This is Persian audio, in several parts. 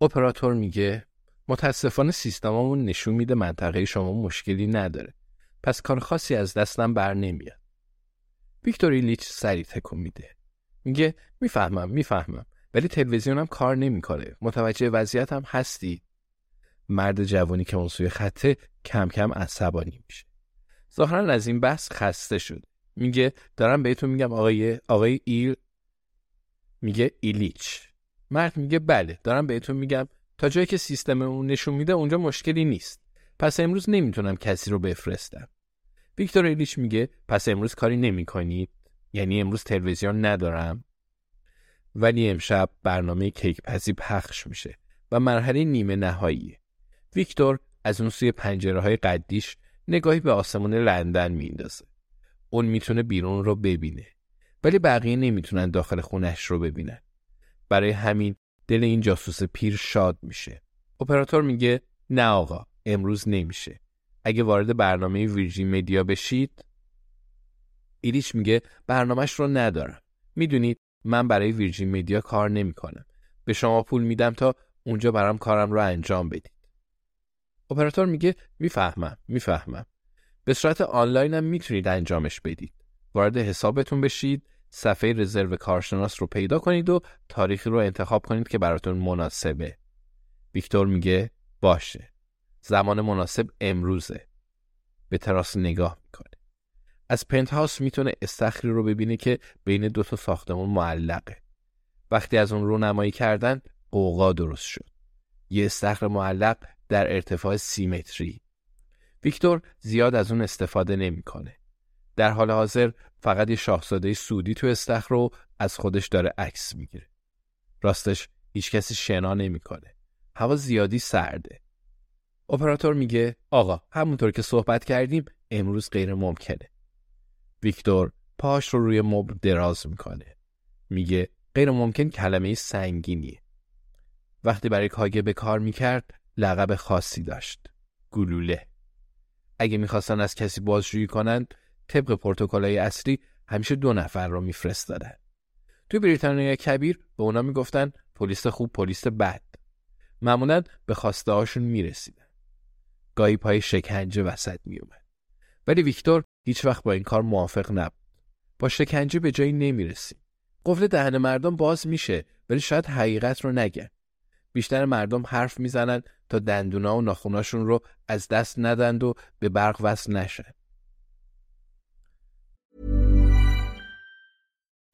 اپراتور میگه متاسفانه سیستممون نشون میده منطقه شما مشکلی نداره. پس کار خاصی از دستم بر نمیاد. ویکتور ایلیچ سریع تکون میده. میگه می‌فهمم می‌فهمم ولی تلویزیونم کار نمی‌کنه. متوجه وضعیتم هستی. مرد جوانی که اون سوی خطه کم کم عصبانی میشه. ظاهرا از این بحث خسته شد. میگه دارم بهتون میگم آقای آقای ایل میگه ایلیچ. مرد میگه بله دارم بهتون میگم تا جایی که سیستم اون نشون میده اونجا مشکلی نیست. پس امروز نمی‌تونم کسی رو بفرستم. ویکتور ایلیچ میگه پس امروز کاری نمی کنید؟ یعنی امروز تلویزیون ندارم؟ ولی امشب برنامه کیک پزی پخش میشه و مرحله نیمه نهاییه. ویکتور از اون سوی پنجره های قدیش نگاهی به آسمون لندن میندازه. اون می‌تونه بیرون رو ببینه. ولی بقیه نمی‌تونن داخل خونش رو ببینن. برای همین دل این جاسوس پیر شاد میشه. اپراتور میگه نه آقا امروز نمیشه. اگه وارد برنامه ویرجین مدیا بشید ایلیچ میگه برنامهش رو ندارم. می‌دونید من برای ویرجین مدیا کار نمی‌کنم. به شما پول میدم تا اونجا برام کارم رو انجام بدید. اپراتور میگه می‌فهمم می‌فهمم. به صورت آنلاین هم می‌تونید انجامش بدید. وارد حسابتون بشید صفحه رزرو کارشناس رو پیدا کنید و تاریخی رو انتخاب کنید که براتون مناسبه. ویکتور میگه باشه. زمان مناسب امروزه. به تراس نگاه می‌کنه. از پنت هاوس می‌تونه استخری رو ببینه که بین دو تا ساختمون معلقه. وقتی از اون رو نمایی کردن قوقا درست شد. یه استخر معلق در ارتفاع سی متری. ویکتور زیاد از اون استفاده نمی‌کنه. در حال حاضر فقط یه شاهزاده سودی تو استخر رو از خودش داره عکس می‌گیره. راستش هیچ کسی شنا نمی‌کنه. هوا زیادی سرده. اپراتور میگه آقا همونطور که صحبت کردیم امروز غیر ممکنه. ویکتور پاش رو روی مبل دراز می‌کنه. میگه غیر ممکن کلمه سنگینیه. وقتی برای کاگه به کار می‌کرد لقب خاصی داشت. گلوله. اگه می‌خواستن از کسی بازجویی کنند طبق پروتکل‌های اصلی همیشه دو نفر رو میفرستادن. توی بریتانیا کبیر به اونا می‌گفتن پلیس خوب پلیس بد. معمولا به خواسته هاشون می‌رسیدن. گاهی پای شکنجه وسط میومد. ولی ویکتور هیچ وقت با این کار موافق نبود. با شکنجه به جایی نمی‌رسیم. قفل دهن مردم باز میشه ولی شاید حقیقت رو نگن. بیشتر مردم حرف می‌زنن تا دندونا و ناخوناشون رو از دست ندند و به برق وصل نشن.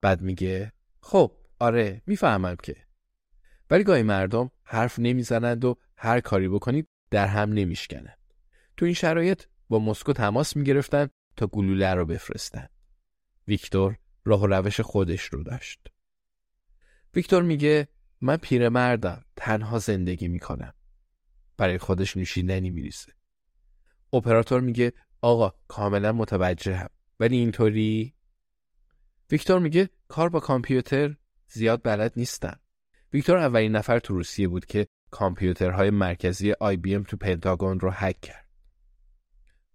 بعد میگه خب آره می‌فهمم که. ولی گاهی مردم حرف نمی‌زنند و هر کاری بکنید در هم نمیشکنند. تو این شرایط با مسکو تماس می‌گرفتن تا گلوله رو بفرستن. ویکتور راه و روش خودش رو داشت. ویکتور میگه من پیرمردم تنها زندگی می‌کنم. برای خودش نوشیدنی میریسه اپراتور میگه آقا کاملا متوجهم ولی اینطوری؟ ویکتور میگه کار با کامپیوتر زیاد بلد نیستم ویکتور اولین نفر تو روسیه بود که کامپیوترهای مرکزی آی بی ام تو پنتاگون رو هک کرد.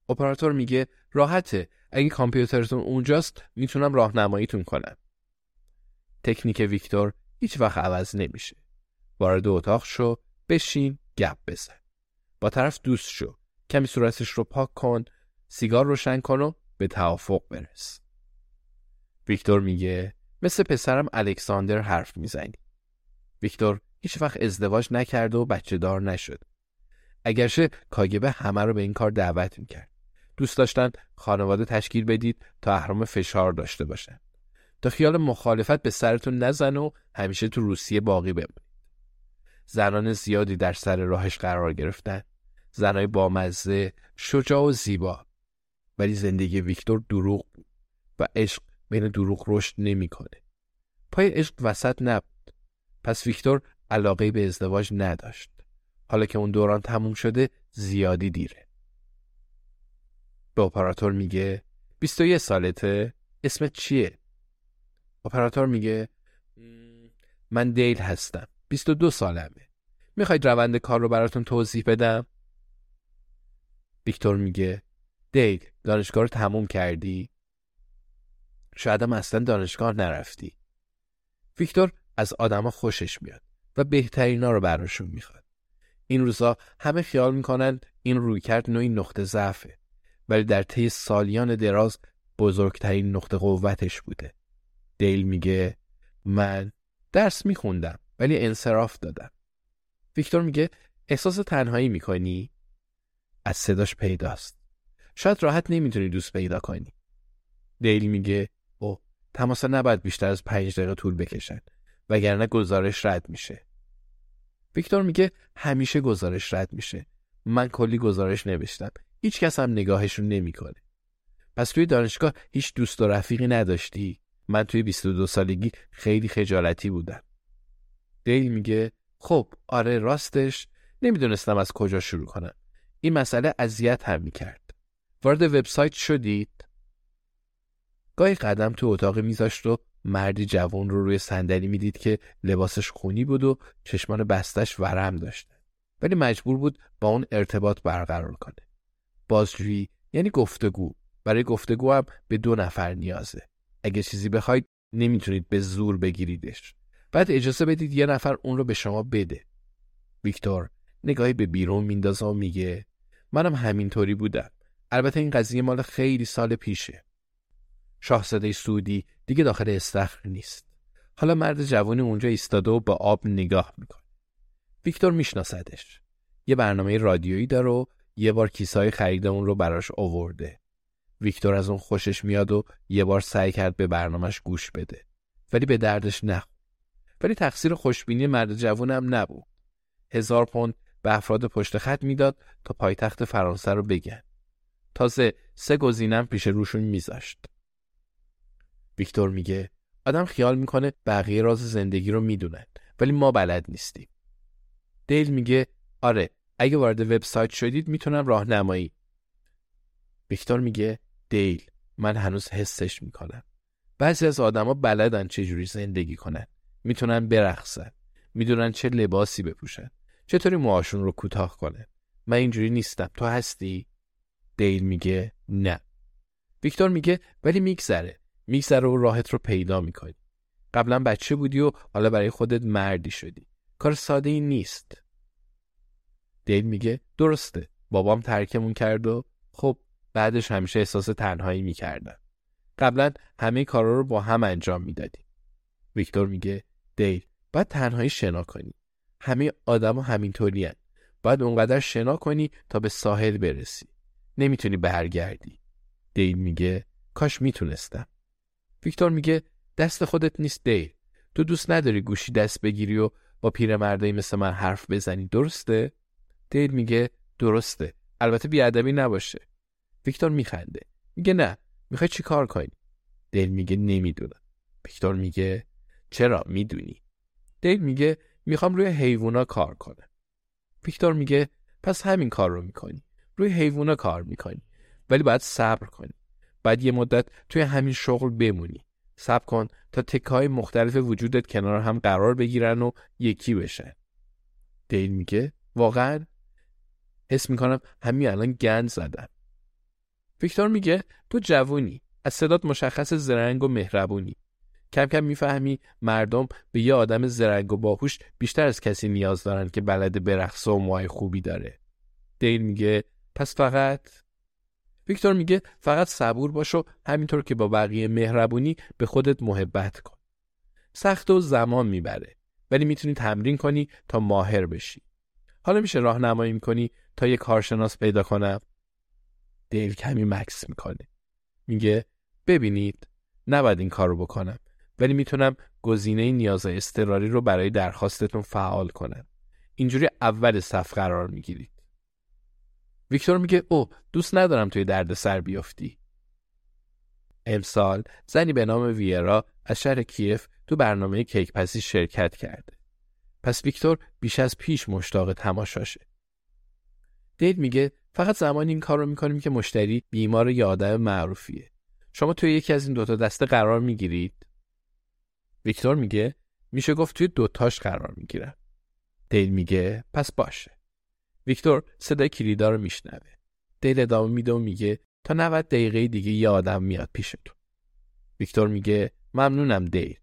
اپراتور میگه راحته اگه کامپیوترتون اونجاست می‌تونم راهنماییتون کنم. تکنیک ویکتور هیچ وقت عوض نمیشه. وارد اتاق شو بشین گپ بزن. با طرف دوست شو. کمی صورتش رو پاک کن سیگار روشن کن و به توافق برس. ویکتور میگه مثل پسرم الکساندر حرف می‌زنی. ویکتور هیچ وقت ازدواج نکرده و بچه دار نشد. اگرچه کاگبه همه رو به این کار دعوت می‌کرد. دوست داشتن خانواده تشکیل بدید تا اهرام فشار داشته باشن. تا خیال مخالفت به سرتون نزن و همیشه تو روسیه باقی بمونید. زنان زیادی در سر راهش قرار گرفتن. زنای بامزه شجاع و زیبا. ولی زندگی ویکتور دروغ و عشق بین دروغ رشد نمی‌کنه. پای عشق وسط نبود. پس ویکتور علاقه به ازدواج نداشت. حالا که اون دوران تموم شده زیادی دیره. به اپراتور میگه 21 سالته اسمت چیه؟ اپراتور میگه من دیل هستم 22 سالمه. می‌خواید روند کار رو براتون توضیح بدم؟ ویکتور میگه دیل دانشگاه رو تموم کردی؟ شاید هم اصلا دانشگاه نرفتی. ویکتور از آدما خوشش میاد و بهترینا رو براشون می‌خواد. این روزا همه خیال می‌کنن این رویکرد نوعی نقطه ضعفه ولی در طی سالیان دراز بزرگترین نقطه قوتش بوده. دیل میگه من درس میخوندم ولی انصراف دادم. ویکتور میگه احساس تنهایی می‌کنی؟ از صداش پیداست. شاید راحت نمی‌تونی دوست پیدا کنی. دیل میگه او تماسا نباید بیشتر از پنج دقیقه طول بکشن وگرنه گزارش رد میشه. ویکتور میگه همیشه گزارش رد میشه. من کلی گزارش نوشتم. هیچ کس هم نگاهشون نمی‌کنه. پس توی دانشگاه هیچ دوست و رفیقی نداشتی؟ من توی 22 سالگی خیلی خجالتی بودم. دیل میگه خب آره راستش. نمی‌دونستم از کجا شروع کنم. این مسئله اذیت هم می‌کرد. وارد وبسایت شدید گاهی قدم تو اتاق میذاشت و مردی جوان رو روی صندلی می‌دید که لباسش خونی بود و چشمان بستش ورم داشت. ولی مجبور بود با اون ارتباط برقرار کنه. بازجویی یعنی گفتگو. برای گفتگو هم به دو نفر نیازه. اگه چیزی بخواید نمی‌تونید به زور بگیریدش. بعد اجازه بدید یه نفر اون رو به شما بده. ویکتور نگاهی به بیرون میندازه و میگه منم همینطوری بودم. البته این قضیه مال خیلی سال پیشه. شاهزاده سعودی دیگه داخل استخر نیست. حالا مرد جوانی اونجا ایستاده و با آب نگاه می‌کنه. ویکتور میشناسدش. یه برنامه رادیویی داره و یه بار کیسای خرید اون رو براش آورده. ویکتور از اون خوشش میاد و یه بار سعی کرد به برنامهش گوش بده. ولی به دردش نخ ولی تقصیر خوشبینی مرد جوونم نبود. هزار پوند به افراد پشت خط می‌داد تا پایتخت فرانسه رو بگن. تازه سه گزینم پیش روشون میذاشت. ویکتور میگه آدم خیال می‌کنه بقیه راز زندگی رو می‌دونن ولی ما بلد نیستیم. دیل میگه آره اگه وارد وبسایت شدید می‌تونم راهنمایی. ویکتور میگه دیل من هنوز حسش می‌کنم. بعضی از آدما بلدن چجوری زندگی کنن. می‌تونن برقصن. می‌دونن چه لباسی بپوشن. چطوری موهاشون رو کوتاه کنن. من اینجوری نیستم. تو هستی؟ دیل میگه نه. ویکتور میگه ولی میگذره. میگذره و راحت رو پیدا می‌کنی. قبلا بچه بودی و حالا برای خودت مردی شدی. کار ساده ای نیست. دیل میگه درسته. بابام ترکمون کرد و خب بعدش همیشه احساس تنهایی می‌کردن. قبلا همه کارا رو با هم انجام می‌دادیم. ویکتور میگه دیل باید تنهایی شنا کنی. همه آدما همینطوری هن. باید اونقدر شنا کنی تا به ساحل برسی. نمی‌تونی برگردی. دیل میگه کاش می‌تونستم. ویکتور میگه دست خودت نیست دیل تو دوست نداری گوشی دست بگیری و با پیرمردایی مثل من حرف بزنی. درسته؟ دیل میگه درسته. البته بیادبی نباشه. ویکتور میخنده. میگه نه. می‌خوای چی کار کنی؟ دیل میگه نمی‌دونم. ویکتور میگه چرا؟ می‌دونی. دیل میگه می‌خوام روی حیوونا کار کنم. ویکتور میگه پس همین کار رو می‌کنی. روی حیوونا کار می‌کنی. ولی باید صبر کنی. بعد یه مدت توی همین شغل بمونی. صبر کن تا تکه های مختلف وجودت کنار هم قرار بگیرن و یکی بشن. دیل میگه؟ واقعا؟ حس می‌کنم همین الان گند زدم. ویکتور میگه تو جوونی از صدات مشخص زرنگ و مهربونی. کم کم می‌فهمی مردم به یه آدم زرنگ و باهوش بیشتر از کسی نیاز دارن که بلد برقصه و موهای خوبی داره. دیل میگه پس فقط ویکتور میگه فقط صبور باش و همینطور که با بقیه مهربونی به خودت محبت کن. سخت و زمان می‌بره ولی می‌تونی تمرین کنی تا ماهر بشی. حالا میشه راهنمایی می‌کنی تا یه کارشناس پیدا کنم دیل کمی مکس می‌کنه. میگه ببینید نباید این کار رو بکنم ولی می‌تونم گزینه نیاز اضطراری رو برای درخواستتون فعال کنم. اینجوری اول صف قرار می‌گیرید ویکتور میگه او دوست ندارم توی درد سر بیافتی. امسال زنی به نام ویرا از شهر کیف تو برنامه کیک پسی شرکت کرده. پس ویکتور بیش از پیش مشتاق تماشاشه. دیل میگه فقط زمانی این کار رو می‌کنیم که مشتری بیمار یا آدم معروفیه. شما توی یکی از این دوتا دسته قرار می‌گیرید. ویکتور میگه میشه گفت توی دوتاش قرار می‌گیرم. دیل میگه پس باشه. ویکتور صدای کلیدا رو میشنوه. دیل ادامه میده و میگه تا 90 دقیقه دیگه یه آدم میاد پیشتون ویکتور میگه ممنونم دیل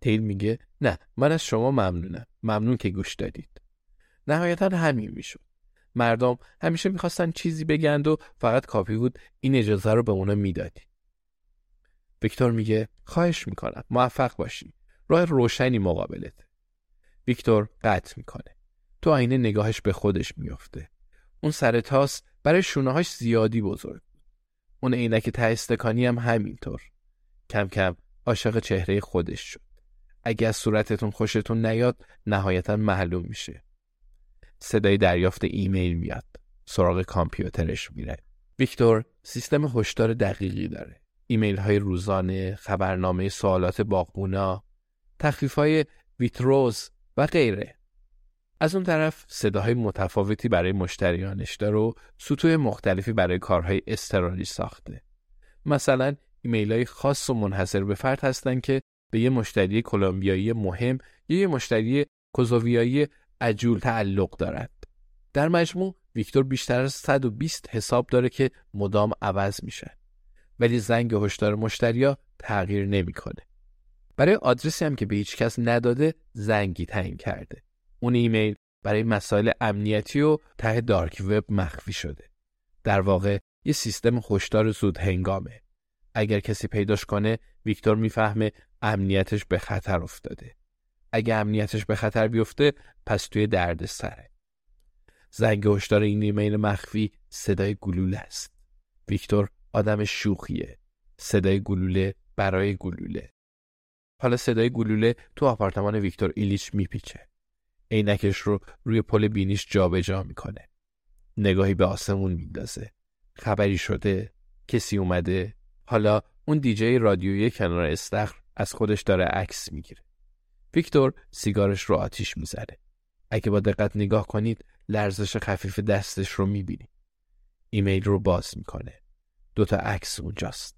دیل میگه نه من از شما ممنونم. ممنون که گوش دادید. نهایتا همین می‌شد. مردم همیشه می‌خواستن چیزی بگند و فقط کافی بود این اجازه رو به اونا می‌دادی. ویکتور میگه خواهش می‌کنم موفق باشی. راه روشنی مقابلت. ویکتور قطع می‌کنه. تو آینه نگاهش به خودش میافته. اون سر تاس برای شونههاش زیادی بزرگ اون عینک ته استکانی هم همینطور. کم کم عاشق چهره خودش شد. اگه از صورتتون خوشتون نیاد نهایتا معلوم میشه. صدای دریافت ایمیل میاد. سراغ کامپیوترش میره. ویکتور سیستم هشدار دقیقی داره. ایمیل های روزانه خبرنامه سوالات باغبونا تخفیف های ویتروز و غیره. از اون طرف صداهای متفاوتی برای مشتریانش داره و سطوح مختلفی برای کارهای استراری ساخته مثلا ایمیل های خاص و منحصر به فرد هستن که به یه مشتری کلمبیایی مهم یا یه مشتری کوزوویایی عجول تعلق دارد. در مجموع ویکتور بیشتر از 120 حساب داره که مدام عوض میشه. ولی زنگ هشدار مشتریا تغییر نمی‌کنه. برای آدرسی هم که به هیچ کس نداده زنگی تعیین کرده. اون ایمیل برای مسائل امنیتی و ته دارک وب مخفی شده. در واقع یه سیستم هشدار زود هنگامه. اگر کسی پیداش کنه ویکتور می‌فهمه امنیتش به خطر افتاده. اگه امنیتش به خطر بیفته پس توی درد سره. زنگ هشدار این ایمیل مخفی صدای گلوله است. ویکتور آدم شوخیه. صدای گلوله برای گلوله. حالا صدای گلوله تو آپارتمان ویکتور ایلیچ میپیچه. عینکش رو روی پل بینیش جابجا جا می‌کنه. نگاهی به آسمون میندازه. خبری شده؟ کسی اومده؟ حالا اون دیجی رادیویی کنار استخر از خودش داره عکس می‌گیره. ویکتور سیگارش رو آتیش می‌زنه. اگه با دقت نگاه کنید لرزش خفیف دستش رو می‌بینید. ایمیل رو باز می‌کنه. دوتا عکس اونجاست.